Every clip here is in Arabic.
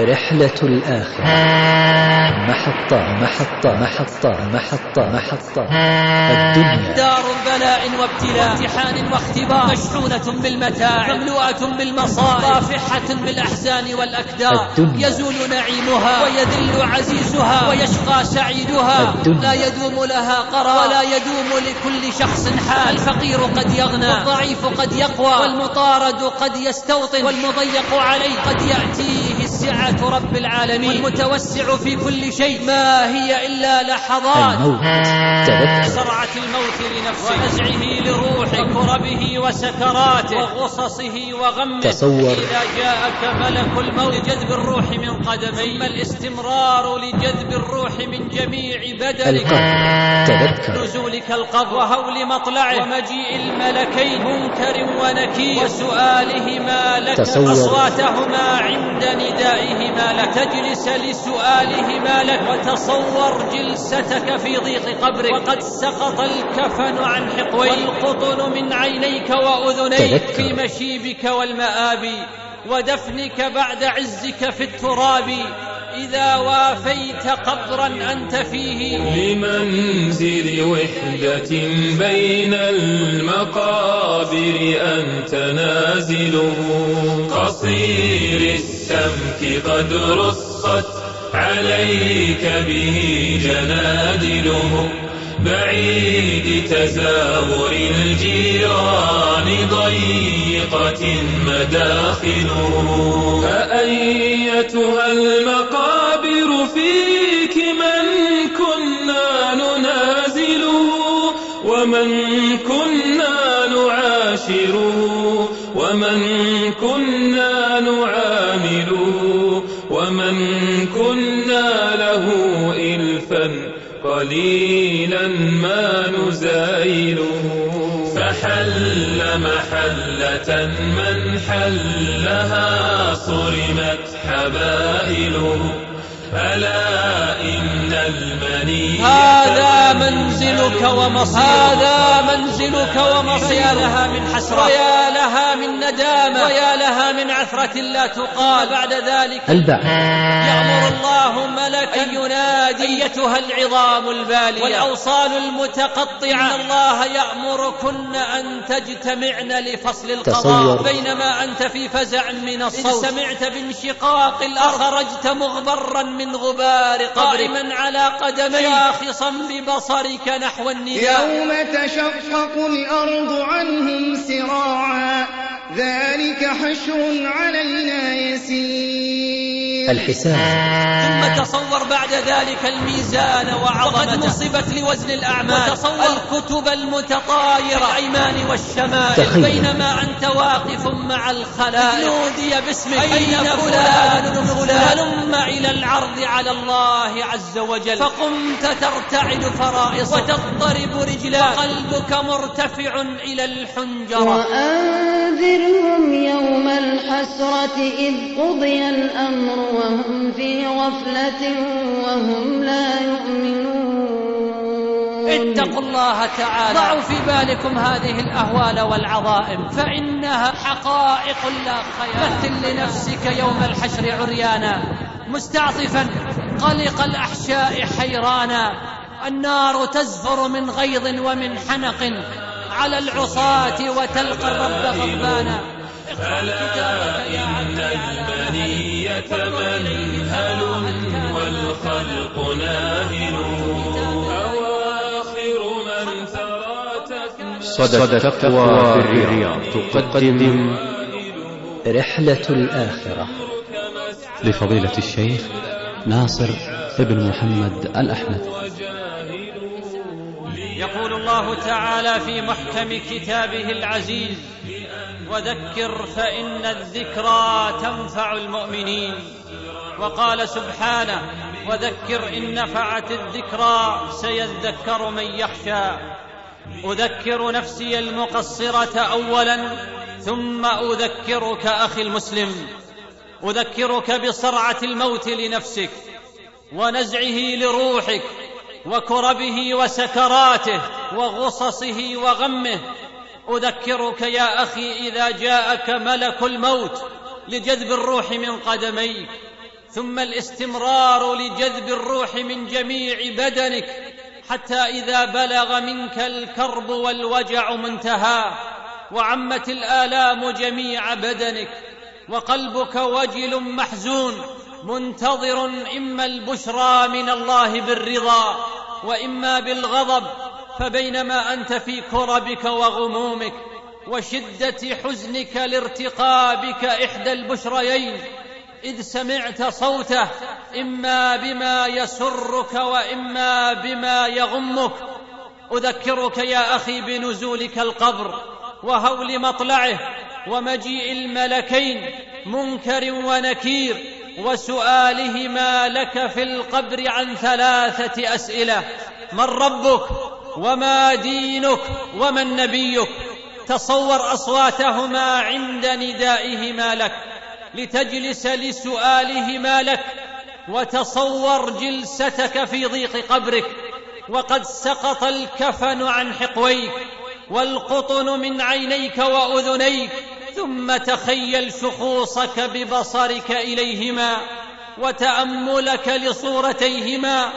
رحلة الآخرة. محطة محطة محطة محطة محطة. الدنيا. دار بلاء وابتلاء امتحان واختبار مشحونة بالمتاع مملوءة بالمصائب طافحة بالأحزان والأكدار. يزول نعيمها ويذل عزيزها ويشقى سعيدها. لا يدوم لها قرار ولا يدوم لكل شخص حال الفقير قد يغنى والضعيف قد يقوى والمطارد قد يستوطن والمضيق عليه قد يأتيه رب العالمين. والمتوسع في كل شيء. ما هي إلا لحظات. الموت. تذكر. سرعة الموت لنفسه. ونزعه لروحه. وكربه وسكراته. وغصصه وغمه. تصور. إذا جاءك ملك الموت. لجذب الروح من قدميه. ثم الاستمرار لجذب الروح من جميع بدنك تذكر. نزولك القبر. وهول مطلعه. ومجيء الملكين. منكر ونكير. وسؤالهما لك. تصور. أصواتهما عند ندائهما لك تجلس لسؤالهما لك وتصور جلستك في ضيق قبرك. وقد سقط الكفن عن حقويك. والقطن من عينيك وأذنيك. في مشيبك والمآبي ودفنك بعد عزك في التراب. إذا وافيت قبرا أنت فيه. لمنزل وحدة بين المقابر أنت نازله قصير السمك قد رصت عليك به جنادله بعيد تزاور الجيران ضيقة مداخله فأيتها المقابر فيك من كنا ننازله ومن كنا نعاشره ومن كنا قليلا ما نزايله. فحل محلة من حلها صرمت حبائله. ألا إن المنية هذا منزلك ومصيرك هذا منزلك لها من حسرة. من عثرة لا تقال بعد ذلك. البعث يأمر الله ملك أن ينادي. أيتها العظام البالية. والأوصال المتقطعة. إن الله يأمركن أن تجتمعن لفصل القضاء تصور. بينما أنت في فزع من الصوت. إن سمعت بانشقاق الأرض. خرجت مغبرا من غبار قائما على قدميك. شاخصا ببصرك نحو النداء يوم تشقق الأرض عنهم سراعا. ذلك حشر علينا يسير. الحساب. ثم تصور بعد ذلك الميزان وعظمته. وقد نصبت لوزن الأعمال. وتصور الكتب المتطايرة. الأيمان والشمائل. بينما أنت واقف مع الخلائق. نودي باسمك. أين فلان فلان؟ هلم إلى العرض على الله عز وجل. فقمت ترتعد فرائص وتضطرب رجلاك. وقلبك مرتفع إلى الحنجرة. وأنذرهم يوم الحسرة إذ قضي الأمر وهم في غفلة وهم لا يؤمنون. اتقوا الله تعالى. ضعوا في بالكم هذه الأهوال والعظائم فإنها حقائق لا خيال. مثل لنفسك يوم الحشر عريانا. مستعطفا قلق الأحشاء حيرانا. النار تزفر من غيظ ومن حنق. على العصاة وتلقى الرب غضبانا. ألا إن المنية منهل والخلق ناهل أواخر من ثرى صدى في الرياض تقدم رحلة الآخرة لفضيلة الشيخ ناصر ابن محمد الأحمد يقول الله تعالى في محكم كتابه العزيز وذكر فإن الذكرى تنفع المؤمنين. وقال سبحانه وذكر إن نفعت الذكرى سيذكر من يخشى. أذكر نفسي المقصرة أولا ثم أذكرك أخي المسلم. أذكرك بصرعة الموت لنفسك ونزعه لروحك وكربه وسكراته وغصصه وغمه أذكرك يا أخي إذا جاءك ملك الموت لجذب الروح من قدميك ثم الاستمرار لجذب الروح من جميع بدنك حتى إذا بلغ منك الكرب والوجع منتهى وعمت الآلام جميع بدنك وقلبك وجل محزون منتظر إما البشرى من الله بالرضا وإما بالغضب فبينما أنت في كربك وغمومك وشدة حزنك لارتقابك إحدى البشريين إذ سمعت صوته إما بما يسرك وإما بما يغمك. أذكرك يا أخي بنزولك القبر وهول مطلعه ومجيء الملكين منكر ونكير وسؤالهما لك في القبر عن ثلاثة أسئلة من ربك؟ وما دينك ومن نبيك تصور أصواتهما عند ندائهما لك لتجلس لسؤالهما لك وتصور جلستك في ضيق قبرك وقد سقط الكفن عن حقويك والقطن من عينيك وأذنيك ثم تخيل شخوصك ببصرك إليهما وتأملك لصورتيهما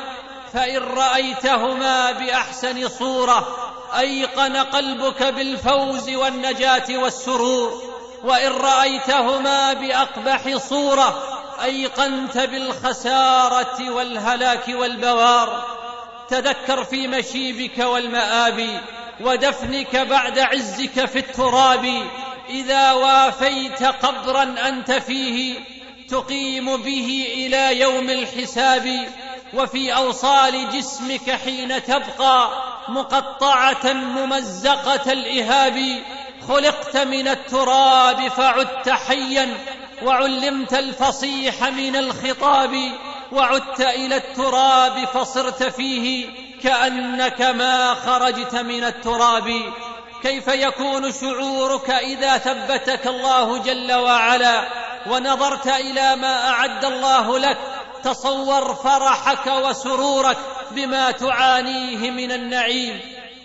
فإن رأيتهما بأحسن صورة أيقن قلبك بالفوز والنجاة والسرور. وإن رأيتهما بأقبح صورة أيقنت بالخسارة والهلاك والبوار. تذكر في مشيبك والمابي ودفنك بعد عزك في التراب. إذا وافيت قبرا أنت فيه تقيم به إلى يوم الحساب. وفي أوصال جسمك حين تبقى مقطعة ممزقة الإهاب خلقت من التراب فعدت حيا وعلمت الفصيح من الخطاب وعدت إلى التراب فصرت فيه كأنك ما خرجت من التراب. كيف يكون شعورك إذا ثبتك الله جل وعلا ونظرت إلى ما أعد الله لك؟ تصور فرحك وسرورك بما تعانيه من النعيم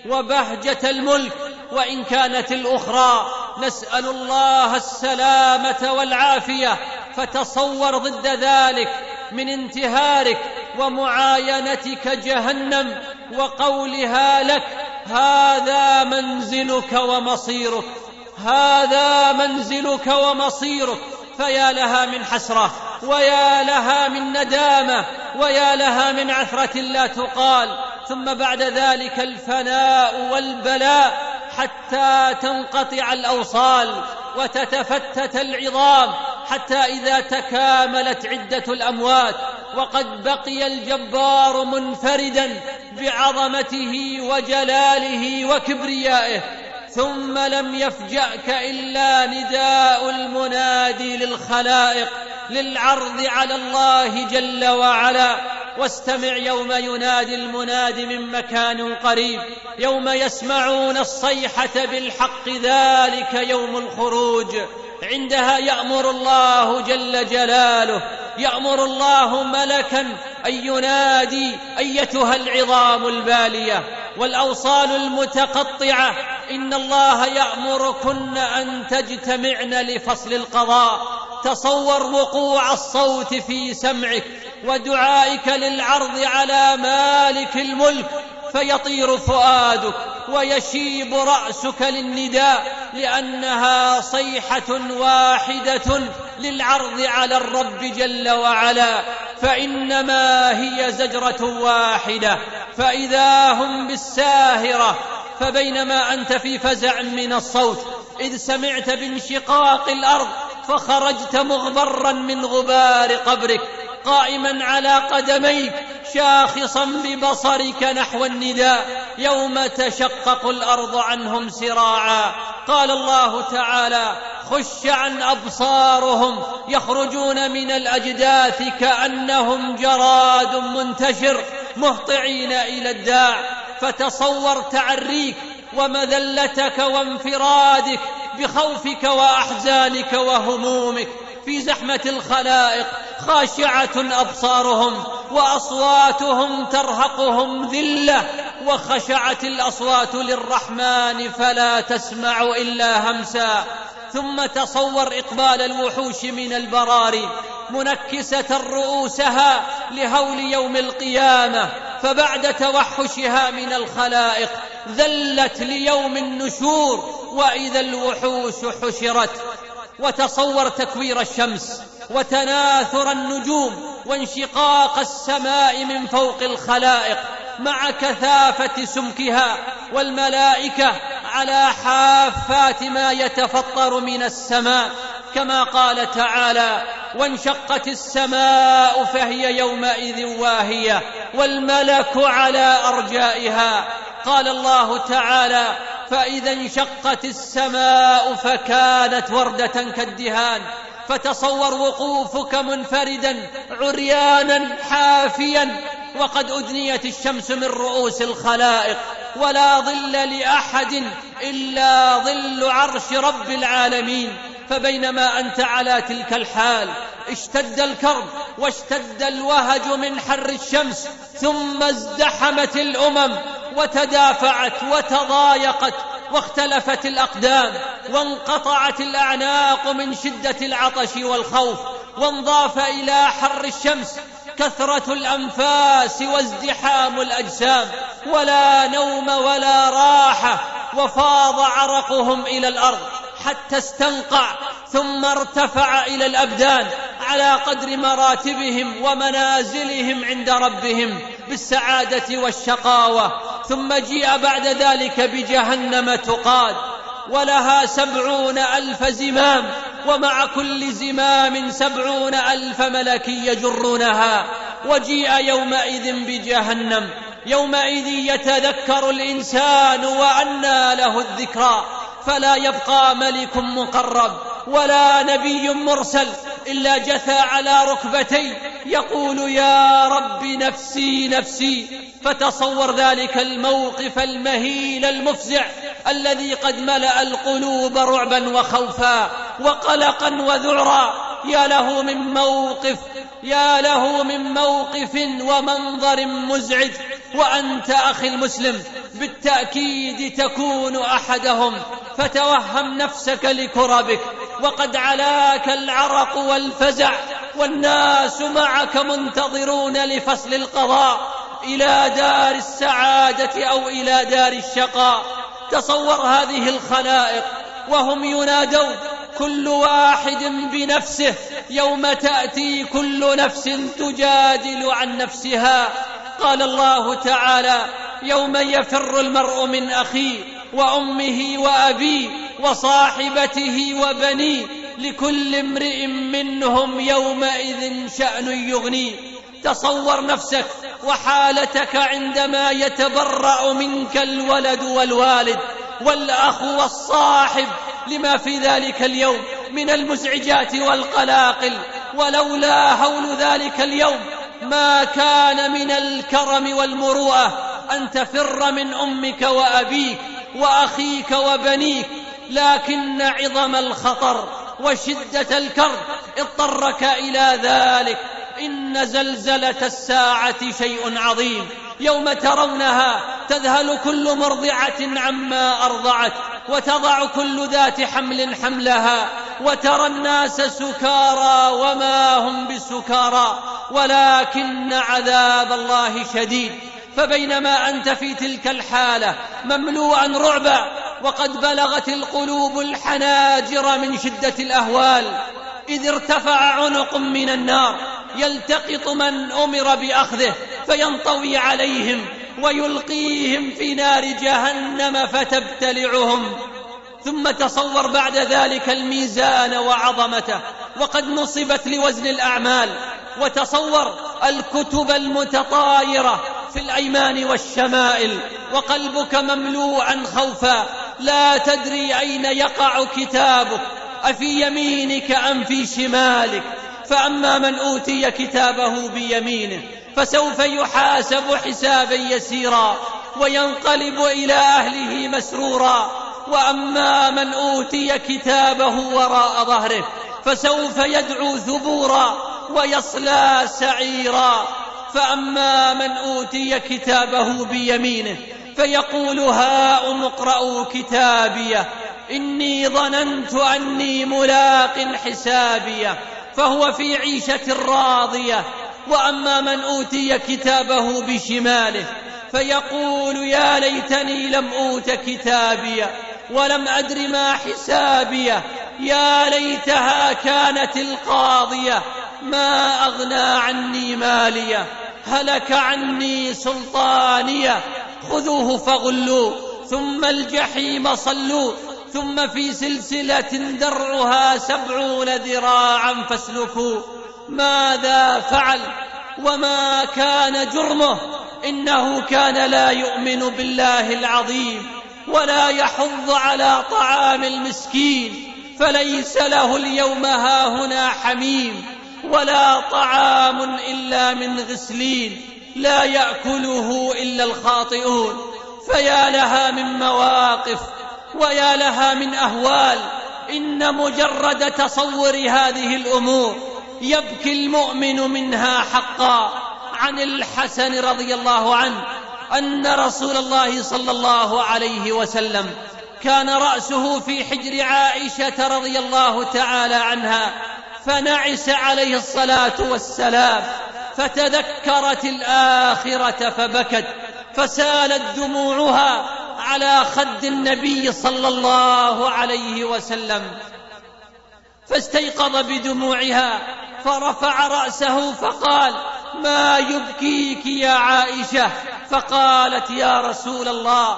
وبهجة الملك وإن كانت الأخرى. نسأل الله السلامة والعافية. فتصور ضد ذلك من انتهارك ومعاينتك جهنم وقولها لك هذا منزلك ومصيرك هذا منزلك ومصيرك. فيا لها من حسرة ويا لها من ندامة ويا لها من عثرة لا تقال. ثم بعد ذلك الفناء والبلاء حتى تنقطع الأوصال وتتفتت العظام حتى إذا تكاملت عدة الأموات. وقد بقي الجبار منفردا بعظمته وجلاله وكبريائه. ثم لم يفجأك إلا نداء المنادي للخلائق للعرض على الله جل وعلا. واستمع يوم ينادي المناد من مكان قريب. يوم يسمعون الصيحة بالحق ذلك يوم الخروج. عندها يأمر الله جل جلاله يأمر الله ملكا أن ينادي أيتها العظام البالية والأوصال المتقطعة. إن الله يأمركن أن تجتمعن لفصل القضاء. تصور وقوع الصوت في سمعك ودعائك للعرض على مالك الملك. فيطير فؤادك ويشيب رأسك للنداء لأنها صيحة واحدة للعرض على الرب جل وعلا فإنما هي زجرة واحدة فإذا هم بالساهرة فبينما أنت في فزع من الصوت إذ سمعت بانشقاق الأرض فخرجت مغبرا من غبار قبرك قائما على قدميك شاخصا ببصرك نحو النداء يوم تشقق الأرض عنهم سراعا قال الله تعالى خش عن أبصارهم يخرجون من الأجداث كأنهم جراد منتشر مهطعين إلى الداع فتصور تعريك ومذلتك وانفرادك بخوفك وأحزانك وهمومك في زحمة الخلائق خاشعة أبصارهم وأصواتهم ترهقهم ذلة وخشعت الأصوات للرحمن فلا تسمع إلا همسا ثم تصور إقبال الوحوش من البراري منكسة رؤوسها لهول يوم القيامة فبعد توحشها من الخلائق ذلت ليوم النشور وإذا الوحوش حشرت. وتصور تكوير الشمس وتناثر النجوم وانشقاق السماء من فوق الخلائق مع كثافة سمكها والملائكة على حافات ما يتفطر من السماء كما قال تعالى وانشقت السماء فهي يومئذ واهية والملك على أرجائها. قال الله تعالى فإذا انشقت السماء فكانت وردة كالدهان. فتصور وقوفك منفردا عريانا حافيا. وقد أدنيت الشمس من رؤوس الخلائق ولا ظل لأحد إلا ظل عرش رب العالمين. فبينما أنت على تلك الحال اشتد الكرب واشتد الوهج من حر الشمس ثم ازدحمت الأمم وتدافعت وتضايقت واختلفت الأقدام وانقطعت الأعناق من شدة العطش والخوف وانضاف إلى حر الشمس كثرة الأنفاس وازدحام الأجسام ولا نوم ولا راحة وفاض عرقهم إلى الأرض حتى استنقع ثم ارتفع إلى الأبدان على قدر مراتبهم ومنازلهم عند ربهم. بالسعادة والشقاوة ثم جيء بعد ذلك بجهنم تقاد. ولها سبعون ألف زمام ومع كل زمام سبعون ألف ملك يجرونها. وجيء يومئذ بجهنم يومئذ يتذكر الإنسان وأنى له الذكرى. فلا يبقى ملك مقرب. ولا نبي مرسل إلا جثى على ركبتي يقول يا رب نفسي نفسي فتصور ذلك الموقف المهيل المفزع الذي قد ملأ القلوب رعبا وخوفا وقلقا وذعرا. يا له من موقف يا له من موقف ومنظر مزعج. وأنت أخي المسلم بالتأكيد تكون أحدهم. فتوهم نفسك لكربك. وقد علاك العرق والفزع والناس معك منتظرون لفصل القضاء. إلى دار السعادة أو إلى دار الشقاء. تصور هذه الخلائق وهم ينادون كل واحد بنفسه. يوم تأتي كل نفس تجادل عن نفسها. قال الله تعالى يوم يفر المرء من أخيه وأمه وأبيه وصاحبته وبنيه لكل امرئ منهم يومئذ شأن يغنيه. تصور نفسك وحالتك عندما يتبرأ منك الولد والوالد والأخ والصاحب لما في ذلك اليوم من المزعجات والقلاقل ولولا هول ذلك اليوم ما كان من الكرم والمروءة أن تفر من أمك وأبيك وأخيك وبنيك لكن عظم الخطر وشدة الكرب اضطرك إلى ذلك. إن زلزلة الساعة شيء عظيم. يوم ترونها تذهل كل مرضعة عما أرضعت وتضع كل ذات حمل حملها وترى الناس سكارى وما هم بسكارى ولكن عذاب الله شديد. فبينما أنت في تلك الحالة مملوءا رعبا وقد بلغت القلوب الحناجر من شدة الأهوال إذ ارتفع عنق من النار. يلتقط من أمر بأخذه فينطوي عليهم ويلقيهم في نار جهنم فتبتلعهم. ثم تصور بعد ذلك الميزان وعظمته. وقد نصبت لوزن الأعمال. وتصور الكتب المتطايرة في الأيمان والشمائل. وقلبك مملوعا خوفا. لا تدري أين يقع كتابك. أفي يمينك أم في شمالك. فأما من أوتي كتابه بيمينه فسوف يحاسب حسابا يسيرا وينقلب إلى أهله مسرورا. وأما من أوتي كتابه وراء ظهره فسوف يدعو ثبورا ويصلى سعيرا. فأما من أوتي كتابه بيمينه فيقول هاؤم اقرءوا كتابيه إني ظننت أني ملاق حسابيه. فهو في عيشة راضية. وأما من أوتي كتابه بشماله فيقول يا ليتني لم أوت كتابيه ولم أدر ما حسابيه يا ليتها كانت القاضيه ما أغنى عني ماليه هلك عني سلطانيه خذوه فغلوه ثم الجحيم صلوه ثم في سلسلة درعها سبعون ذراعا فاسلكوا. ماذا فعل وما كان جرمه؟ إنه كان لا يؤمن بالله العظيم ولا يحض على طعام المسكين فليس له اليوم هاهنا حميم ولا طعام إلا من غسلين لا يأكله إلا الخاطئون. فيا لها من مواقف ويا لها من أهوال إن مجرد تصور هذه الأمور يبكي المؤمن منها حقا عن الحسن رضي الله عنه أن رسول الله صلى الله عليه وسلم كان رأسه في حجر عائشة رضي الله تعالى عنها فنعس عليه الصلاة والسلام فتذكرت الآخرة فبكت فسالت دموعها على خد النبي صلى الله عليه وسلم. فاستيقظ بدموعها فرفع رأسه فقال ما يبكيك يا عائشة؟ فقالت يا رسول الله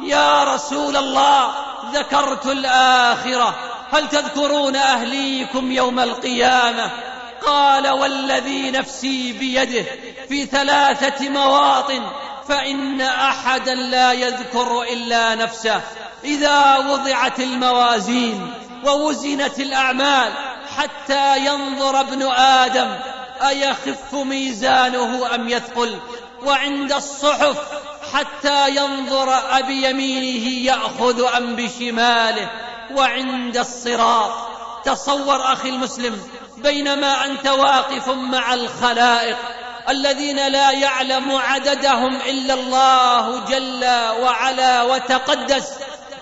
يا رسول الله ذكرت الآخرة. هل تذكرون أهليكم يوم القيامة؟ قال والذي نفسي بيده في ثلاثة مواطن فإن أحدا لا يذكر إلا نفسه. إذا وضعت الموازين ووزنت الأعمال حتى ينظر ابن آدم أيخف ميزانه أم يثقل؟ وعند الصحف حتى ينظر أبيمينه يأخذ أم بشماله. وعند الصراط تصور أخي المسلم بينما أنت واقف مع الخلائق الذين لا يعلم عددهم إلا الله جل وعلا وتقدس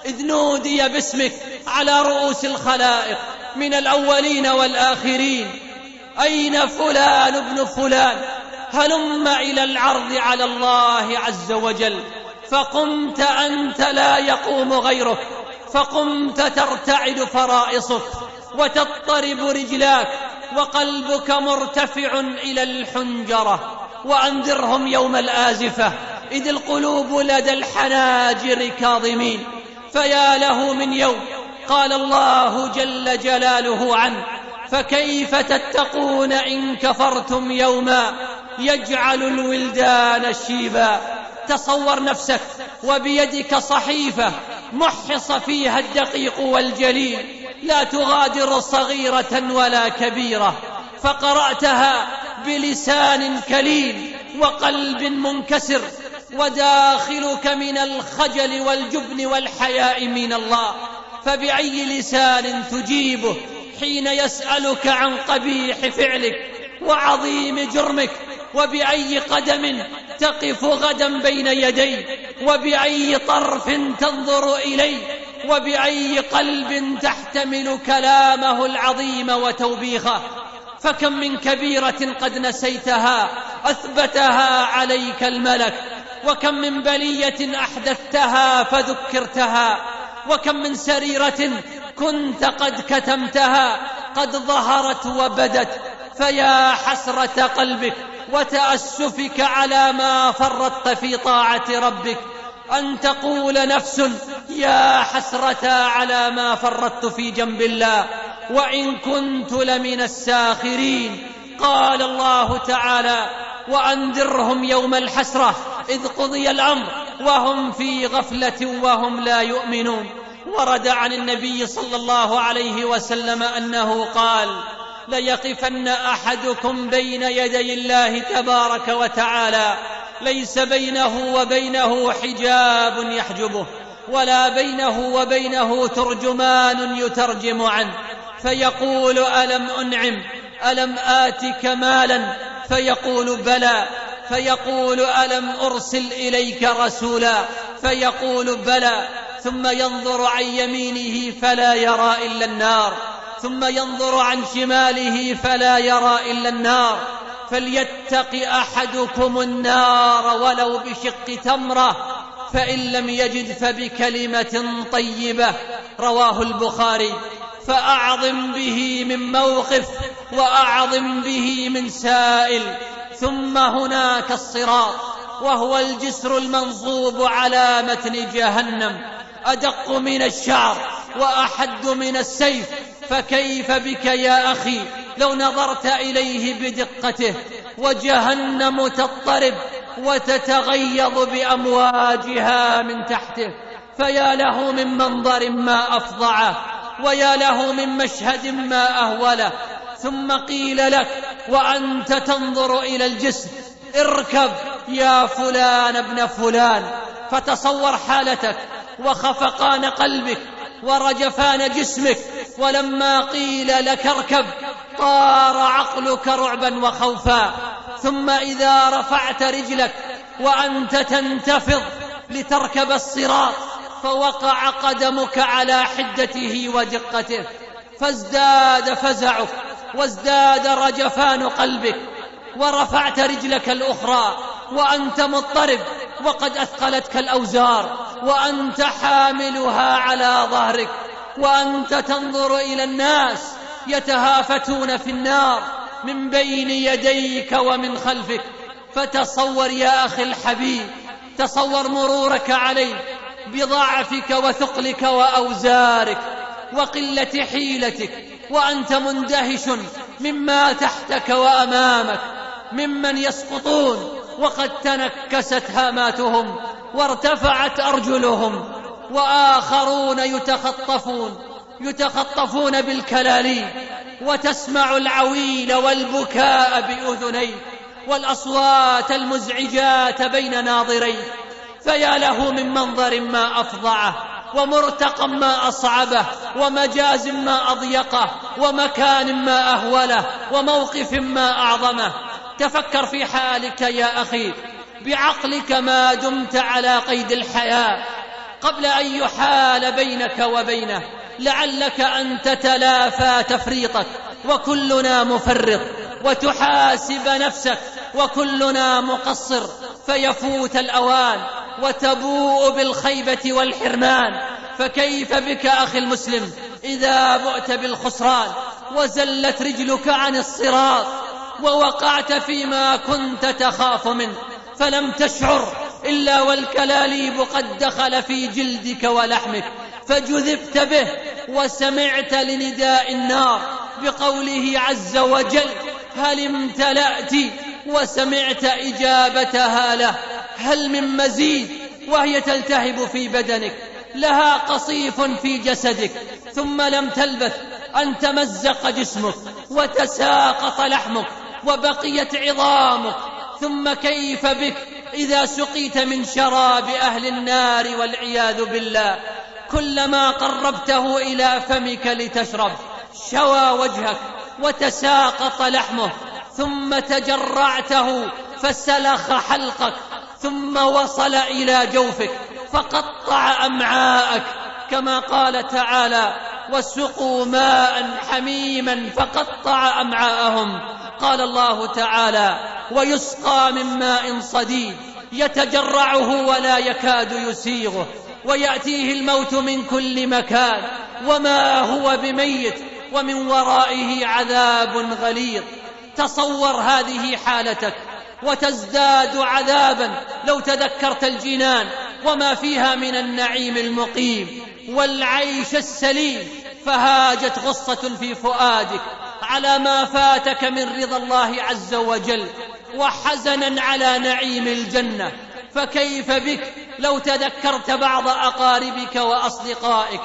إذ نودي باسمك على رؤوس الخلائق من الأولين والآخرين. أين فلان ابن فلان؟ هلم إلى العرض على الله عز وجل. فقمت أنت لا يقوم غيرك فقمت ترتعد فرائصك وتضطرب رجلاك. وقلبك مرتفع إلى الحنجرة وأنذرهم يوم الآزفة. إذ القلوب لدى الحناجر كاظمين. فيا له من يوم. قال الله جل جلاله عنه فكيف تتقون إن كفرتم يوما يجعل الولدان شيبا. تصور نفسك وبيدك صحيفة محص فيها الدقيق والجليل لا تغادر صغيرة ولا كبيرة فقرأتها بلسان كليل وقلب منكسر وداخلك من الخجل والجبن والحياء من الله فبأي لسان تجيبه حين يسألك عن قبيح فعلك وعظيم جرمك وبأي قدم تقف غدا بين يديه وبأي طرف تنظر إليه وبأي قلب تحتمل كلامه العظيم وتوبيخه. فكم من كبيرة قد نسيتها أثبتها عليك الملك. وكم من بلية أحدثتها فذكرتها. وكم من سريرة كنت قد كتمتها قد ظهرت وبدت. فيا حسرة قلبك وتأسفك على ما فرطت في طاعة ربك. أن تقول نفس يا حسرة على ما فرطت في جنب الله. وإن كنت لمن الساخرين. قال الله تعالى وأنذرهم يوم الحسرة إذ قضي الأمر وهم في غفلة وهم لا يؤمنون. ورد عن النبي صلى الله عليه وسلم أنه قال ليقفن أحدكم بين يدي الله تبارك وتعالى. ليس بينه وبينه حجاب يحجبه ولا بينه وبينه ترجمان يترجم عنه. فيقول ألم أنعم؟ ألم آتك مالا؟ فيقول بلى. فيقول ألم أرسل إليك رسولا؟ فيقول بلى. ثم ينظر عن يمينه فلا يرى إلا النار. ثم ينظر عن شماله فلا يرى إلا النار. فليتق أحدكم النار ولو بشق تمرة فإن لم يجد فبكلمة طيبة. رواه البخاري. فأعظم به من موقف وأعظم به من سائل. ثم هناك الصراط وهو الجسر المنصوب على متن جهنم. أدق من الشعر وأحد من السيف فكيف بك يا أخي؟ لو نظرت إليه بدقته وجهنم تضطرب وتتغيظ بأمواجها من تحته فيا له من منظر ما أفظعه ويا له من مشهد ما أهوله ثم قيل لك وأنت تنظر إلى الجسم اركب يا فلان ابن فلان فتصور حالتك وخفقان قلبك ورجفان جسمك ولما قيل لك اركب طار عقلك رعبا وخوفا ثم إذا رفعت رجلك وأنت تنتفض لتركب الصراط فوقع قدمك على حدته ودقته فازداد فزعك وازداد رجفان قلبك ورفعت رجلك الأخرى وأنت مضطرب وقد أثقلتك الأوزار وأنت حاملها على ظهرك وأنت تنظر إلى الناس يتهافتون في النار من بين يديك ومن خلفك. فتصور يا أخي الحبيب تصور مرورك عليه بضعفك وثقلك وأوزارك وقلة حيلتك. وأنت مندهش مما تحتك وأمامك ممن يسقطون وقد تنكست هاماتهم وارتفعت أرجلهم وآخرون يتخطفون يتخطفون بالكلاليب وتسمع العويل والبكاء بأذنيك والأصوات المزعجات بين ناظريك فيا له من منظر ما أفظعه ومرتقا ما أصعبه ومجاز ما أضيقه ومكان ما أهوله وموقف ما أعظمه. تفكر في حالك يا أخي بعقلك ما دمت على قيد الحياة. قبل أن يحال بينك وبينه لعلك أن تتلافى تفريطك. وكلنا مفرط وتحاسب نفسك. وكلنا مقصر فيفوت الأوان وتبوء بالخيبة والحرمان. فكيف بك أخي المسلم إذا بؤت بالخسران؟ وزلت رجلك عن الصراط. ووقعت فيما كنت تخاف منه فلم تشعر إلا والكلاليب قد دخل في جلدك ولحمك فجذبت به وسمعت لنداء النار بقوله عز وجل هل امتلأت؟ وسمعت إجابتها له هل من مزيد؟ وهي تلتهب في بدنك لها قصيف في جسدك ثم لم تلبث أن تمزق جسمك وتساقط لحمك. وبقيت عظامك. ثم كيف بك؟ إذا سقيت من شراب أهل النار والعياذ بالله. كلما قربته إلى فمك لتشرب. شوى وجهك وتساقط لحمه. ثم تجرعته فسلخ حلقك. ثم وصل إلى جوفك. فقطع أمعاءك. كما قال تعالى وسقوا ماء حميما فقطع أمعاءهم. قال الله تعالى ويسقى من ماء صديد يتجرعه ولا يكاد يسيغه ويأتيه الموت من كل مكان وما هو بميت ومن ورائه عذاب غليظ. تصور هذه حالتك وتزداد عذابا لو تذكرت الجنان وما فيها من النعيم المقيم. والعيش السليم فهاجت غصة في فؤادك. على ما فاتك من رضا الله عز وجل وحزنا على نعيم الجنة. فكيف بك لو تذكرت بعض أقاربك وأصدقائك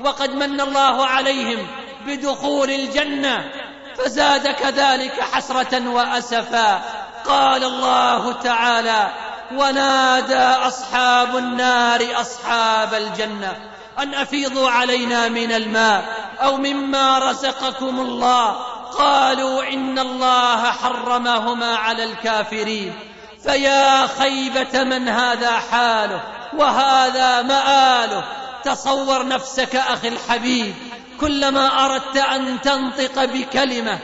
وقد من الله عليهم بدخول الجنة فزادك ذلك حسرة وأسفا. قال الله تعالى ونادى أصحاب النار أصحاب الجنة أن أفيضوا علينا من الماء أو مما رزقكم الله. قالوا إن الله حرمهما على الكافرين. فيا خيبة من هذا حاله وهذا مآله. تصور نفسك أخي الحبيب. كلما أردت أن تنطق بكلمة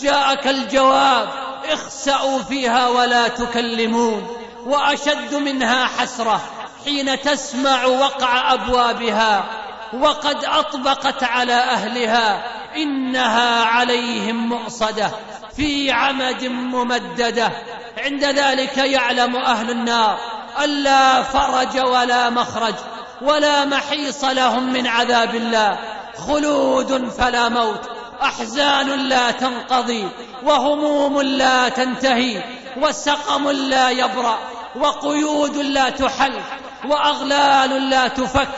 جاءك الجواب اخسأوا فيها ولا تكلمون. وأشد منها حسرة. حين تسمع وقع أبوابها وقد أطبقت على أهلها إنها عليهم مؤصدة في عمد ممددة. عند ذلك يعلم أهل النار ألا فرج ولا مخرج ولا محيص لهم من عذاب الله. خلود فلا موت أحزان لا تنقضي وهموم لا تنتهي وسقم لا يبرأ. وقيود لا تحل وأغلال لا تفك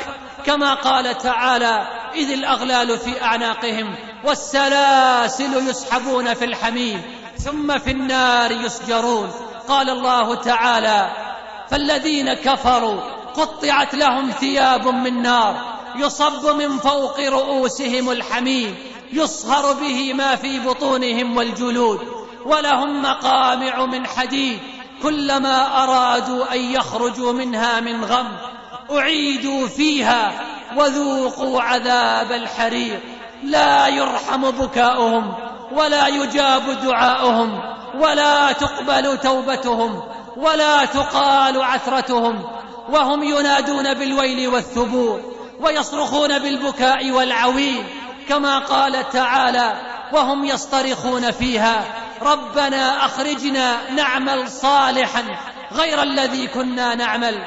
كما قال تعالى إذ الأغلال في أعناقهم والسلاسل يسحبون في الحميم ثم في النار يسجرون قال الله تعالى فالذين كفروا قطعت لهم ثياب من نار يصب من فوق رؤوسهم الحميم يصهر به ما في بطونهم والجلود ولهم مقامع من حديد كلما أرادوا أن يخرجوا منها من غم أعيدوا فيها وذوقوا عذاب الحريق. لا يرحم بكاؤهم ولا يجاب دعاؤهم ولا تقبل توبتهم ولا تقال عثرتهم وهم ينادون بالويل والثبور ويصرخون بالبكاء والعويل. كما قال تعالى وهم يصطرخون فيها ربنا أخرجنا نعمل صالحا غير الذي كنا نعمل.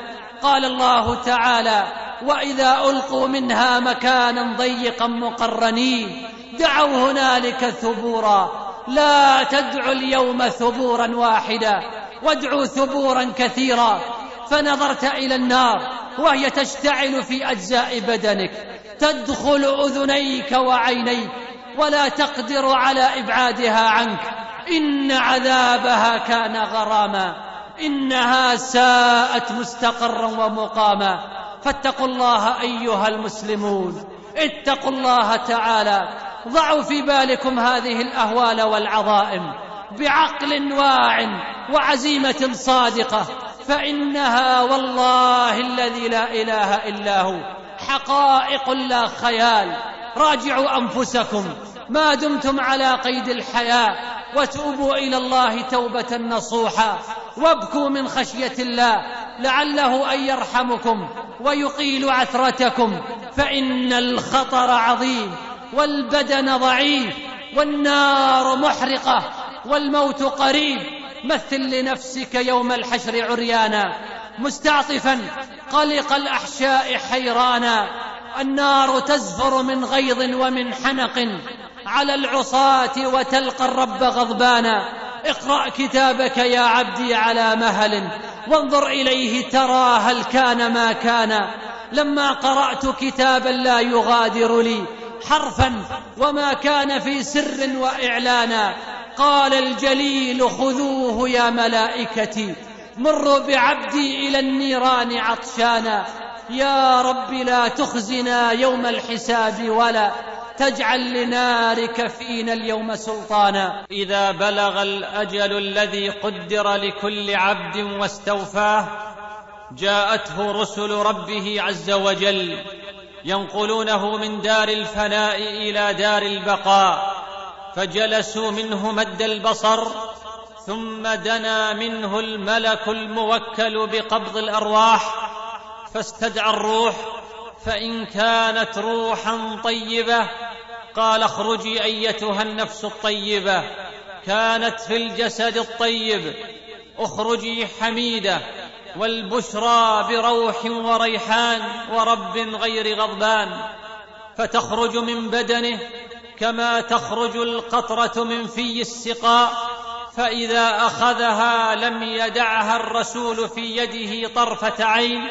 قال الله تعالى وإذا ألقوا منها مكانا ضيقا مقرنين دعوا هنالك ثبورا. لا تدعوا اليوم ثبورا واحدا وادعوا ثبورا كثيرا. فنظرت إلى النار وهي تشتعل في أجزاء بدنك. تدخل أذنيك وعينيك ولا تقدر على إبعادها عنك. إن عذابها كان غراما. إنها ساءت مستقرا ومقاما. فاتقوا الله أيها المسلمون. اتقوا الله تعالى. ضعوا في بالكم هذه الأهوال والعظائم. بعقل واع وعزيمة صادقة. فإنها والله الذي لا إله إلا هو. حقائق لا خيال. راجعوا أنفسكم. ما دمتم على قيد الحياة. وتوبوا إلى الله توبة نصوحا وابكوا من خشية الله. لعله أن يرحمكم ويقيل عثرتكم. فإن الخطر عظيم. والبدن ضعيف. والنار محرقة. والموت قريب. مثل لنفسك يوم الحشر عريانا. مستعطفا. قلق الأحشاء حيرانا. النار تزفر من غيظ ومن حنق. على العصاة وتلقى الرب غضبانا. اقرأ كتابك يا عبدي على مهل. وانظر إليه ترى هل كان ما كان. لما قرأت كتابا لا يغادر لي حرفا. وما كان في سر وإعلانا. قال الجليل خذوه يا ملائكتي. مروا بعبدي إلى النيران عطشانا. يا رب لا تخزنا يوم الحساب ولا تجعل لنارك فينا اليوم سلطانا. إذا بلغ الأجل الذي قدر لكل عبد واستوفاه جاءته رسل ربه عز وجل ينقلونه من دار الفناء إلى دار البقاء فجلسوا منه مد البصر ثم دنا منه الملك الموكل بقبض الأرواح فاستدعى الروح فإن كانت روحا طيبة قال اخرجي أيتها النفس الطيبة كانت في الجسد الطيب اخرجي حميدة والبشرى بروح وريحان ورب غير غضبان فتخرج من بدنه كما تخرج القطرة من في السقاء فإذا أخذها لم يدعها الرسول في يده طرفة عين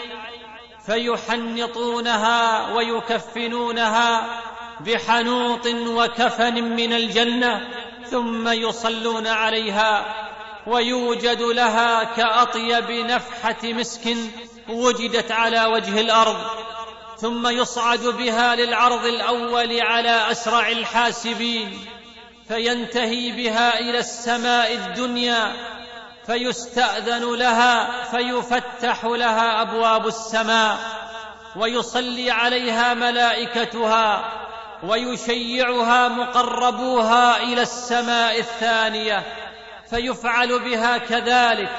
فيحنطونها ويكفنونها بحنوط وكفن من الجنة ثم يصلون عليها ويوجد لها كأطيب نفحة مسك وجدت على وجه الأرض ثم يصعد بها للعرض الأول على أسرع الحاسبين. فينتهي بها إلى السماء الدنيا فيستأذن لها فيفتح لها أبواب السماء ويصلي عليها ملائكتها ويشيعها مقربوها إلى السماء الثانية فيفعل بها كذلك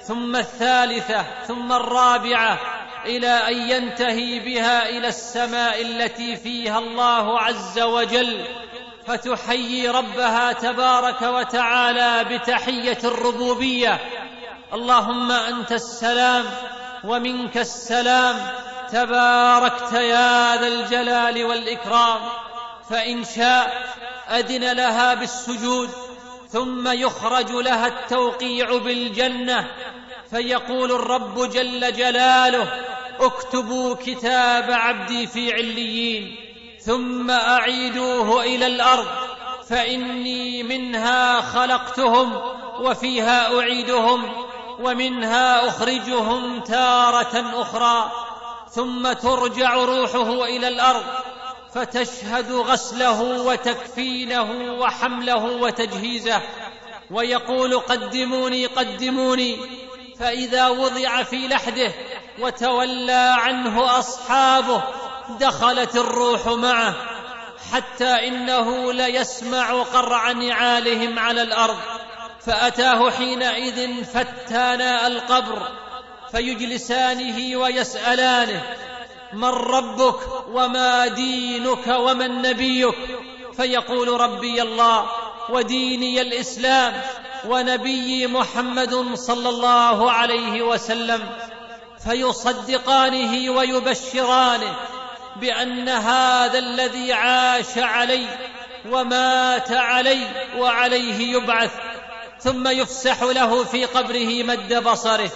ثم الثالثة ثم الرابعة إلى أن ينتهي بها إلى السماء التي فيها الله عز وجل. فتحيي ربها تبارك وتعالى بتحية الربوبية. اللهم أنت السلام ومنك السلام. تباركت يا ذا الجلال والإكرام. فإن شاء اذن لها بالسجود ثم يخرج لها التوقيع بالجنة. فيقول الرب جل جلاله اكتبوا كتاب عبدي في عليين. ثم أعيدوه إلى الأرض فإني منها خلقتهم وفيها أعيدهم ومنها أخرجهم تارة أخرى ثم ترجع روحه إلى الأرض فتشهد غسله وتكفينه وحمله وتجهيزه ويقول قدموني قدموني فإذا وضع في لحده وتولى عنه أصحابه دخلت الروح معه حتى إنه ليسمع قرع نعالهم على الأرض. فأتاه حينئذ فتانا القبر فيجلسانه ويسألانه من ربك وما دينك ومن نبيك؟ فيقول ربي الله وديني الإسلام ونبيي محمد صلى الله عليه وسلم. فيصدقانه ويبشرانه بأن هذا الذي عاش عليه ومات عليه وعليه يبعث ثم يفسح له في قبره مد بصره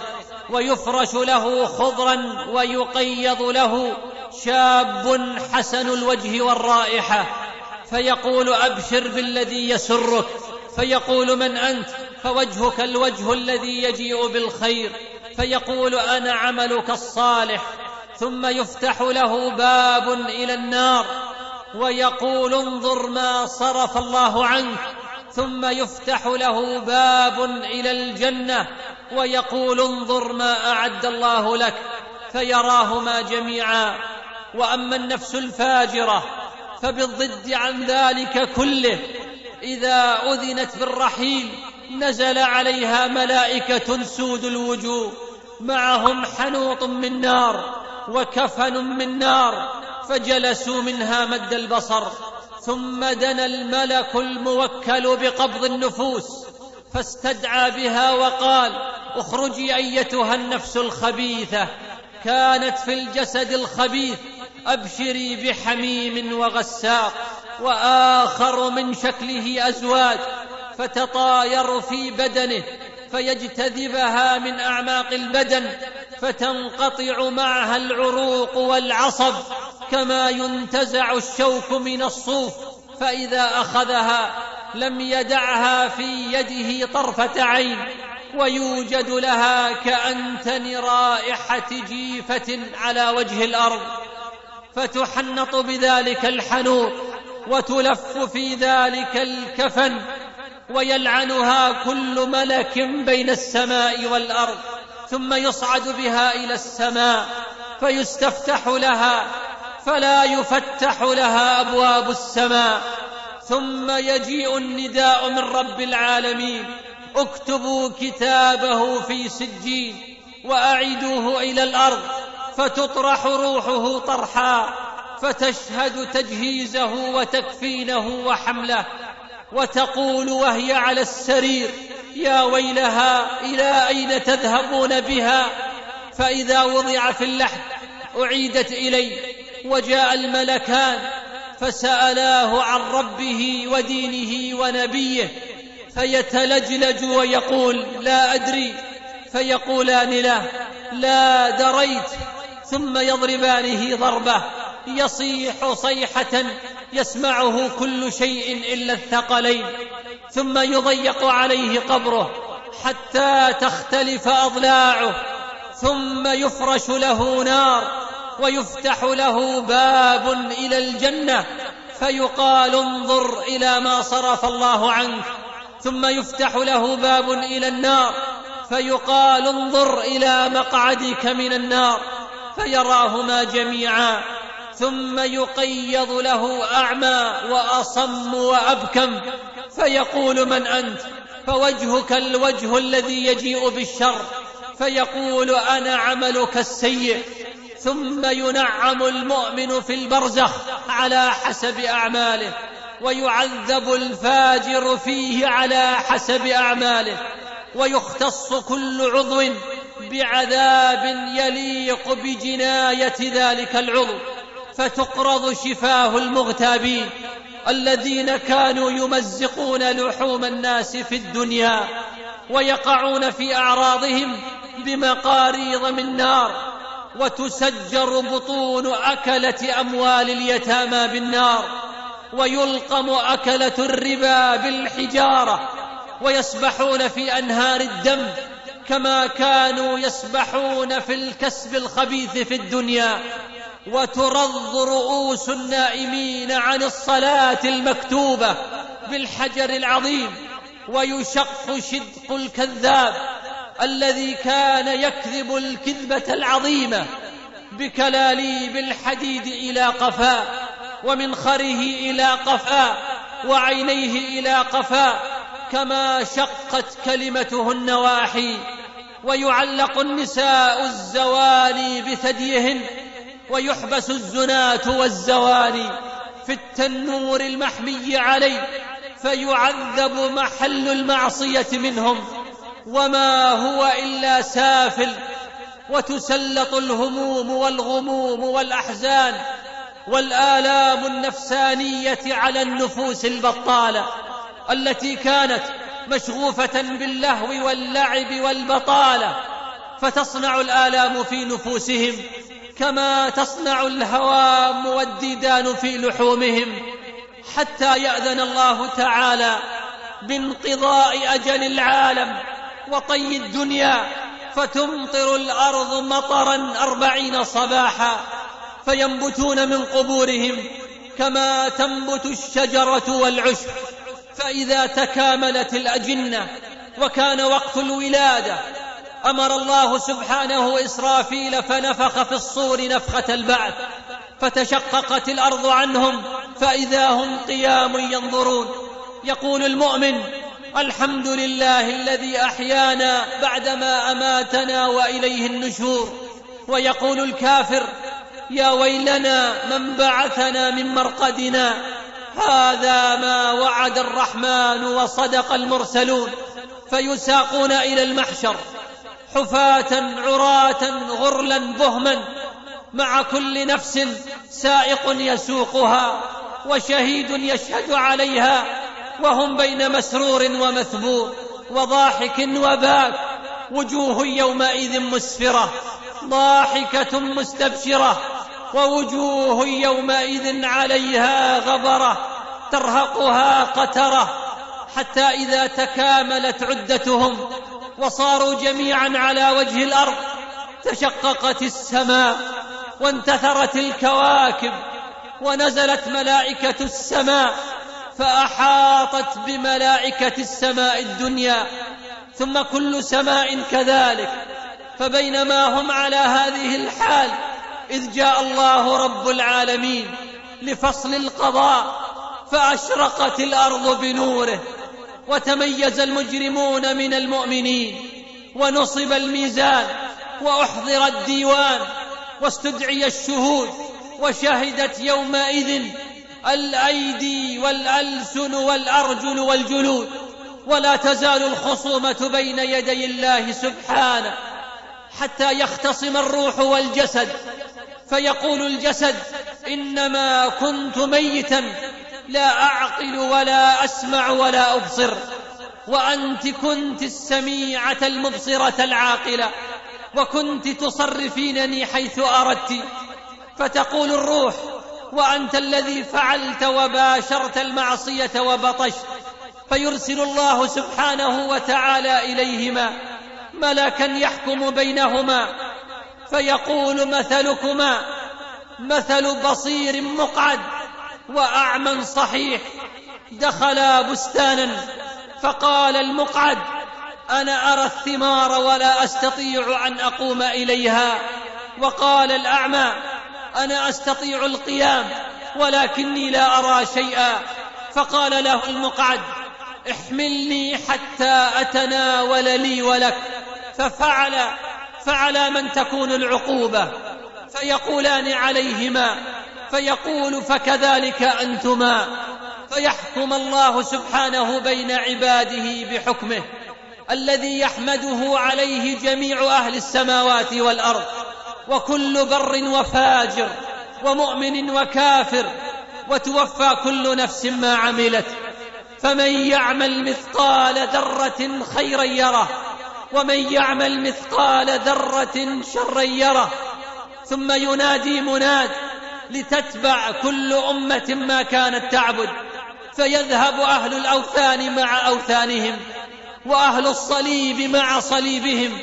ويفرش له خضرا ويقيض له شاب حسن الوجه والرائحة. فيقول أبشر بالذي يسرك فيقول من أنت؟ فوجهك الوجه الذي يجيء بالخير. فيقول أنا عملك الصالح ثم يفتح له باب إلى النار ويقول انظر ما صرف الله عنك. ثم يفتح له باب إلى الجنة ويقول انظر ما أعد الله لك. فيراهما جميعا. وأما النفس الفاجرة فبالضد عن ذلك كله. إذا أذنت بالرحيل نزل عليها ملائكة سود الوجوه. معهم حنوط من نار. وكفن من نار فجلسوا منها مد البصر ثم دنا الملك الموكل بقبض النفوس فاستدعى بها وقال اخرجي أيتها النفس الخبيثة كانت في الجسد الخبيث أبشري بحميم وغساق وآخر من شكله أزواج فتطاير في بدنه فيجتذبها من أعماق البدن فتنقطع معها العروق والعصب كما ينتزع الشوك من الصوف فإذا أخذها لم يدعها في يده طرفة عين ويوجد لها كانتن رائحه جيفة على وجه الأرض فتحنط بذلك الحنوط وتلف في ذلك الكفن ويلعنها كل ملك بين السماء والأرض ثم يصعد بها إلى السماء فيستفتح لها فلا يفتح لها أبواب السماء. ثم يجيء النداء من رب العالمين اكتبوا كتابه في سجين وأعيدوه إلى الأرض فتطرح روحه طرحا فتشهد تجهيزه وتكفينه وحمله. وتقول وهي على السرير يا ويلها إلى أين تذهبون بها؟ فإذا وضع في اللحد أعيدت اليه وجاء الملكان فسألاه عن ربه ودينه ونبيه فيتلجلج ويقول لا أدري. فيقولان له لا دريت. ثم يضربانه ضربة يصيح صيحة يسمعه كل شيء إلا الثقلين ثم يضيق عليه قبره حتى تختلف أضلاعه ثم يفرش له نار ويفتح له باب إلى الجنة فيقال انظر إلى ما صرف الله عنك ثم يفتح له باب إلى النار فيقال انظر إلى مقعدك من النار فيراهما جميعا. ثم يقيض له أعمى وأصم وأبكم. فيقول من أنت؟ فوجهك الوجه الذي يجيء بالشر. فيقول أنا عملك السيء. ثم ينعم المؤمن في البرزخ على حسب أعماله ويعذب الفاجر فيه على حسب أعماله ويختص كل عضو بعذاب يليق بجناية ذلك العضو. فتقرض شفاه المغتابين الذين كانوا يمزقون لحوم الناس في الدنيا ويقعون في أعراضهم بمقاريض من نار وتسجر بطون أكلة أموال اليتامى بالنار ويلقم أكلة الربا بالحجارة ويسبحون في أنهار الدم كما كانوا يسبحون في الكسب الخبيث في الدنيا وترض رؤوس النائمين عن الصلاة المكتوبة بالحجر العظيم ويشق شدق الكذاب الذي كان يكذب الكذبة العظيمة بكلاليب الحديد إلى قفاه ومنخره إلى قفاه وعينيه إلى قفاه كما شقت كلمته النواحي ويعلق النساء الزواني بثديهن ويحبس الزناة والزواني في التنور المحمي عليه فيعذب محل المعصية منهم وما هو إلا سافل وتسلط الهموم والغموم والأحزان والآلام النفسانية على النفوس البطالة التي كانت مشغوفة باللهو واللعب والبطالة فتصنع الآلام في نفوسهم كما تصنع الهوام والديدان في لحومهم حتى يأذن الله تعالى بانقضاء أجل العالم وطي الدنيا فتمطر الأرض مطرا أربعين صباحا فينبتون من قبورهم كما تنبت الشجرة والعشب فإذا تكاملت الأجنة وكان وقت الولادة أمر الله سبحانه إسرافيل فنفخ في الصور نفخة البعث فتشققت الأرض عنهم فإذا هم قيام ينظرون. يقول المؤمن الحمد لله الذي أحيانا بعدما أماتنا وإليه النشور. ويقول الكافر يا ويلنا من بعثنا من مرقدنا هذا ما وعد الرحمن وصدق المرسلون. فيساقون إلى المحشر. حفاة عراة غرلا بهما مع كل نفس سائق يسوقها وشهيد يشهد عليها وهم بين مسرور ومثبور وضاحك وباك وجوه يومئذ مسفرة ضاحكة مستبشرة ووجوه يومئذ عليها غبرة ترهقها قترة حتى إذا تكاملت عدتهم وصاروا جميعا على وجه الأرض. تشققت السماء وانتثرت الكواكب ونزلت ملائكة السماء فأحاطت بملائكة السماء الدنيا. ثم كل سماء كذلك. فبينما هم على هذه الحال إذ جاء الله رب العالمين لفصل القضاء فأشرقت الأرض بنوره. وتميز المجرمون من المؤمنين ونصب الميزان وأحضر الديوان واستدعي الشهود وشهدت يومئذ الأيدي والألسن والأرجل والجلود. ولا تزال الخصومة بين يدي الله سبحانه حتى يختصم الروح والجسد فيقول الجسد إنما كنت ميتا لا أعقل ولا أسمع ولا أبصر وأنت كنت السميعة المبصرة العاقلة وكنت تصرفينني حيث أردت فتقول الروح وأنت الذي فعلت وباشرت المعصية وبطشت فيرسل الله سبحانه وتعالى إليهما ملكا يحكم بينهما فيقول مثلكما مثل بصير مقعد. وأعمى صحيح. دخلا بستانا فقال المقعد أنا أرى الثمار ولا أستطيع أن أقوم إليها. وقال الأعمى أنا أستطيع القيام ولكني لا أرى شيئا. فقال له المقعد احملني حتى أتناول لي ولك. ففعل فعلى من تكون العقوبة فيقولان عليهما فيقول فكذلك أنتما فيحكم الله سبحانه بين عباده بحكمه الذي يحمده عليه جميع أهل السماوات والأرض وكل بر وفاجر ومؤمن وكافر وتوفى كل نفس ما عملت فمن يعمل مثقال ذرة خيرا يره ومن يعمل مثقال ذرة شرا يره ثم ينادي مناد لتتبع كل أمة ما كانت تعبد فيذهب أهل الأوثان مع أوثانهم وأهل الصليب مع صليبهم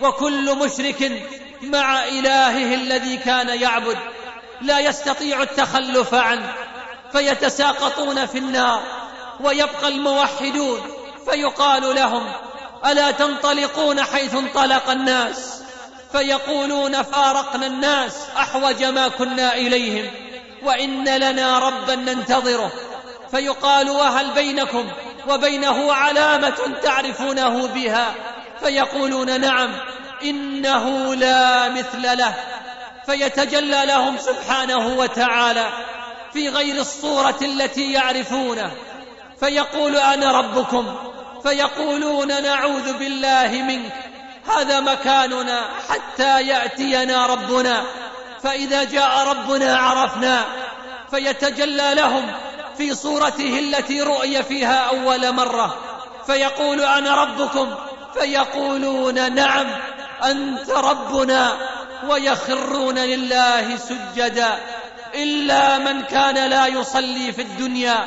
وكل مشرك مع إلهه الذي كان يعبد لا يستطيع التخلف عنه فيتساقطون في النار ويبقى الموحدون فيقال لهم ألا تنطلقون حيث انطلق الناس؟ فيقولون فارقنا الناس أحوج ما كنا إليهم وإن لنا ربا ننتظره. فيقال وهل بينكم؟ وبينه علامة تعرفونه بها. فيقولون نعم إنه لا مثل له. فيتجلى لهم سبحانه وتعالى في غير الصورة التي يعرفونه. فيقول أنا ربكم؟ فيقولون نعوذ بالله منك. هذا مكاننا حتى يأتينا ربنا. فإذا جاء ربنا عرفنا فيتجلى لهم في صورته التي رؤي فيها أول مرة. فيقول أنا ربكم فيقولون نعم أنت ربنا ويخرون لله سجدا. إلا من كان لا يصلي في الدنيا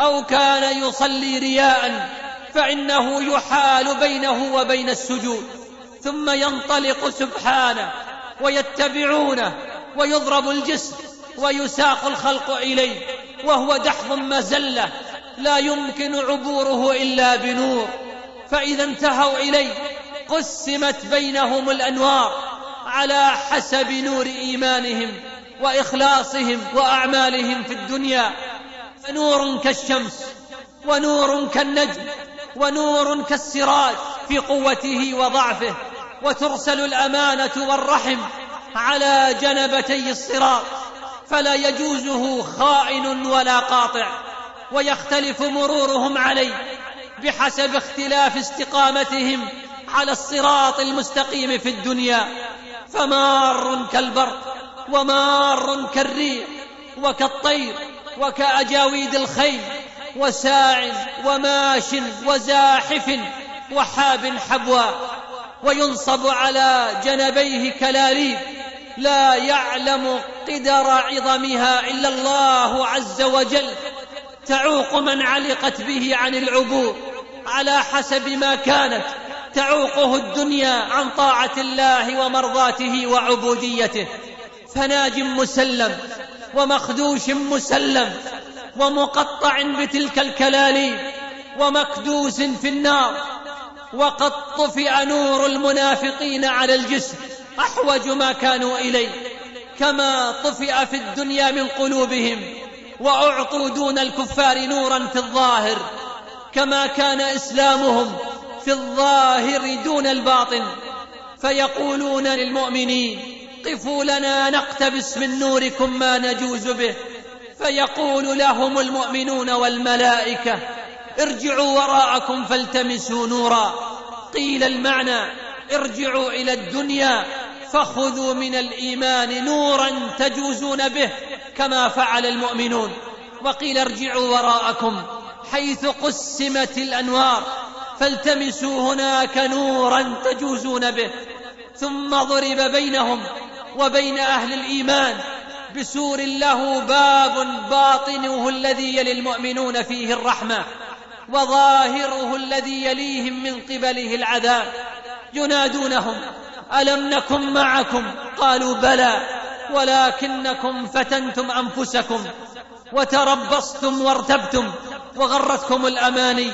أو كان يصلي رياء فإنه يحال بينه وبين السجود. ثم ينطلق سبحانه ويتبعونه ويضرب الجسم ويساق الخلق إليه وهو دحض مزلة لا يمكن عبوره إلا بنور فإذا انتهوا إليه قسمت بينهم الأنوار على حسب نور إيمانهم وإخلاصهم وأعمالهم في الدنيا فنور كالشمس ونور كالنجم ونور كالسراج في قوته وضعفه وترسل الأمانة والرحم على جنبتي الصراط فلا يجوزه خائن ولا قاطع ويختلف مرورهم عليه بحسب اختلاف استقامتهم على الصراط المستقيم في الدنيا. فمار كالبرق ومار كالريح وكالطير وكأجاويد الخيل وساع وماش وزاحف وحاب حبوا وينصب على جنبيه كلاليب لا يعلم قدر عظمها إلا الله عز وجل. تعوق من علقت به عن العبور. على حسب ما كانت تعوقه الدنيا عن طاعة الله ومرضاته وعبوديته. فناج مسلم ومخدوش مسلم ومقطع بتلك الكلاليب ومكدوس في النار وقد طفئ نور المنافقين على الجسم أحوج ما كانوا إليه كما طفئ في الدنيا من قلوبهم وأعطوا دون الكفار نورا في الظاهر كما كان إسلامهم في الظاهر دون الباطن فيقولون للمؤمنين قفوا لنا نقتبس من نوركم ما نجوز به. فيقول لهم المؤمنون والملائكة ارجعوا وراءكم فالتمسوا نورا. قيل المعنى ارجعوا إلى الدنيا فخذوا من الإيمان نورا تجوزون به كما فعل المؤمنون. وقيل ارجعوا وراءكم حيث قسمت الأنوار فالتمسوا هناك نورا تجوزون به. ثم ضرب بينهم وبين أهل الإيمان بسور له باب باطنه الذي يلي المؤمنون فيه الرحمة وظاهره الذي يليهم من قبله العذاب. ينادونهم ألم نكن معكم؟ قالوا بلى ولكنكم فتنتم أنفسكم وتربصتم وارتبتم وغرتكم الأماني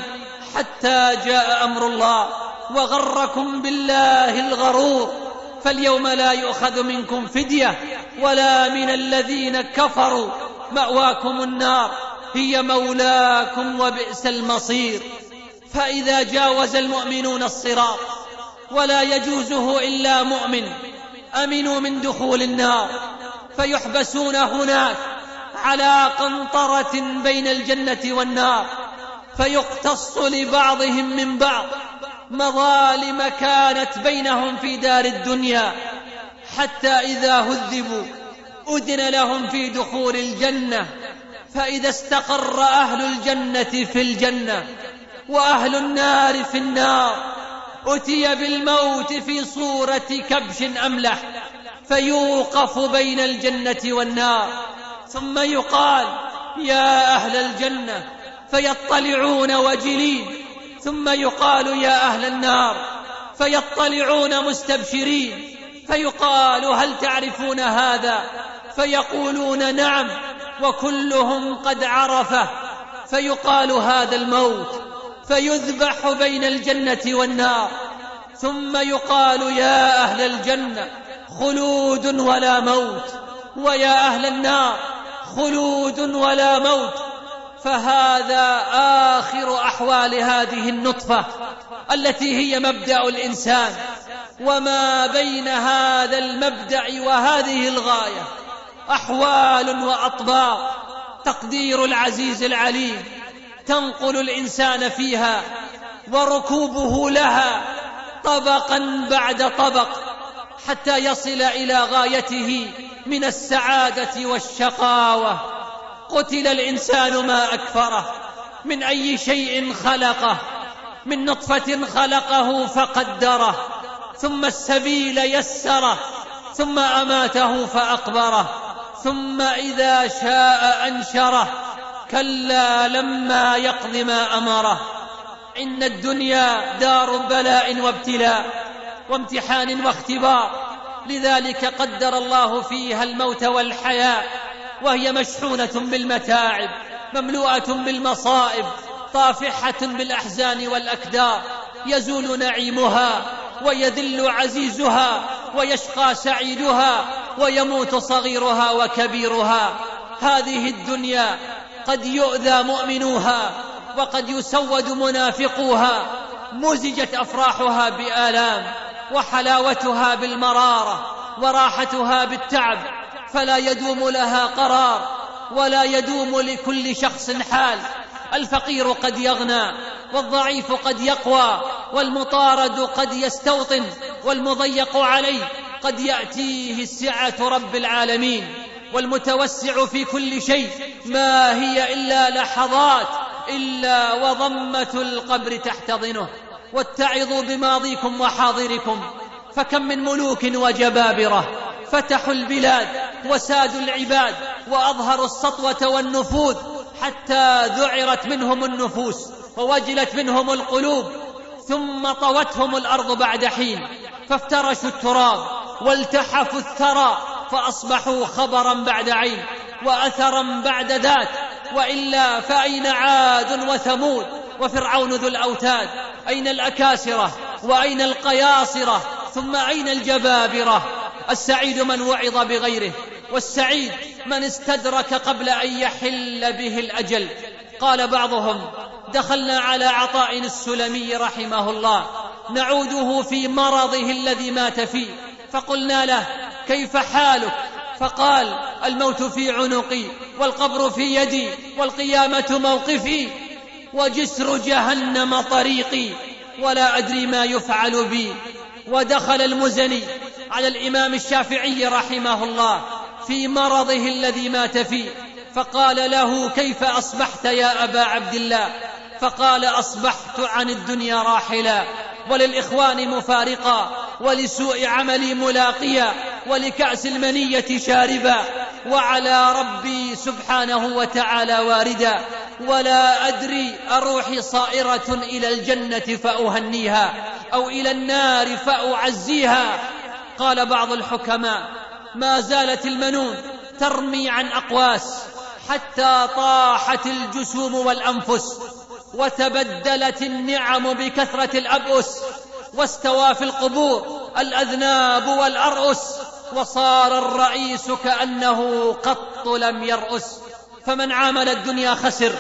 حتى جاء أمر الله وغركم بالله الغرور. فاليوم لا يؤخذ منكم فدية ولا من الذين كفروا. مأواكم النار. هي مولاكم وبئس المصير. فإذا جاوز المؤمنون الصراط ولا يجوزه إلا مؤمن أمنوا من دخول النار. فيحبسون هناك على قنطرة بين الجنة والنار. فيقتص لبعضهم من بعض. مظالم كانت بينهم في دار الدنيا حتى إذا هذبوا أذن لهم في دخول الجنة فإذا استقر أهل الجنة في الجنة وأهل النار في النار أتي بالموت في صورة كبش أملح فيوقف بين الجنة والنار. ثم يقال يا أهل الجنة فيطلعون وجلين ثم يقال يا أهل النار فيطلعون مستبشرين فيقال هل تعرفون هذا؟ فيقولون نعم وكلهم قد عرفه فيقال هذا الموت فيذبح بين الجنة والنار. ثم يقال يا أهل الجنة خلود ولا موت ويا أهل النار خلود ولا موت فهذا آخر أحوال هذه النطفة التي هي مبدأ الإنسان وما بين هذا المبدأ وهذه الغاية أحوال وأطباق تقدير العزيز العليم تنقل الإنسان فيها وركوبه لها طبقا بعد طبق حتى يصل إلى غايته من السعادة والشقاوة. قتل الإنسان ما أكفره من أي شيء خلقه من نطفة خلقه فقدره ثم السبيل يسره ثم أماته فأقبره ثم إذا شاء أنشره كلا لما يقض ما أمره. إن الدنيا دار بلاء وابتلاء وامتحان واختبار لذلك قدر الله فيها الموت والحياة وهي مشحونة بالمتاعب مملوءة بالمصائب طافحة بالأحزان والأكدار يزول نعيمها ويذل عزيزها ويشقى سعيدها ويموت صغيرها وكبيرها. هذه الدنيا قد يؤذى مؤمنوها وقد يسود منافقوها. مزجت أفراحها بآلام وحلاوتها بالمرارة وراحتها بالتعب. فلا يدوم لها قرار ولا يدوم لكل شخص حال. الفقير قد يغنى والضعيف قد يقوى والمطارد قد يستوطن والمضيق عليه قد يأتيه السعة رب العالمين. والمتوسع في كل شيء ما هي إلا لحظات إلا وضمة القبر تحتضنه. واتعظوا بماضيكم وحاضركم. فكم من ملوك وجبابرة فتحوا البلاد وسادوا العباد وأظهروا السطوة والنفوذ حتى ذعرت منهم النفوس ووجلت منهم القلوب ثم طوتهم الأرض بعد حين فافترشوا التراب والتحفوا الثرى فأصبحوا خبرا بعد عين وأثرا بعد ذات وإلا فأين عاد وثمود وفرعون ذو الأوتاد؟ أين الأكاسرة وأين القياصرة ثم أين الجبابرة؟ السعيد من وعظ بغيره والسعيد من استدرك قبل أن يحل به الأجل. قال بعضهم دخلنا على عطاء السلمي رحمه الله نعوده في مرضه الذي مات فيه. فقلنا له كيف حالك؟ فقال الموت في عنقي والقبر في يدي والقيامة موقفي وجسر جهنم طريقي ولا أدري ما يفعل بي. ودخل المزني على الإمام الشافعي رحمه الله في مرضه الذي مات فيه فقال له كيف أصبحت يا أبا عبد الله؟ فقال أصبحت عن الدنيا راحلا وللإخوان مفارقا ولسوء عملي ملاقيا ولكأس المنية شاربا. وعلى ربي سبحانه وتعالى واردا. ولا أدري أروحي صائرة إلى الجنة فأهنيها أو إلى النار فأعزيها. قال بعض الحكماء ما زالت المنون ترمي عن أقواس حتى طاحت الجسوم والأنفس وتبدلت النعم بكثرة الأبؤس واستوى في القبور الأذناب والأرؤس. وصار الرئيس كأنه قط لم يرأس فمن عامل الدنيا خسر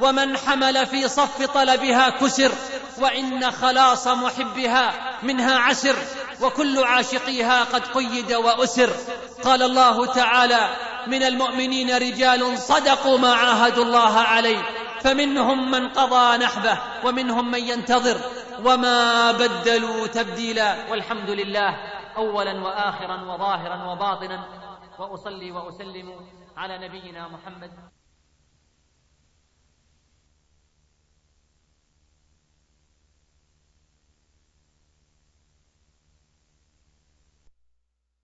ومن حمل في صف طلبها كسر. وإن خلاص محبها منها عسر وكل عاشقيها قد قيد وأسر. قال الله تعالى من المؤمنين رجال صدقوا ما عاهدوا الله عليه فمنهم من قضى نحبه ومنهم من ينتظر. وما بدلوا تبديلا والحمد لله اولا واخرا وظاهرا وباطنا وأصلي وأسلم على نبينا محمد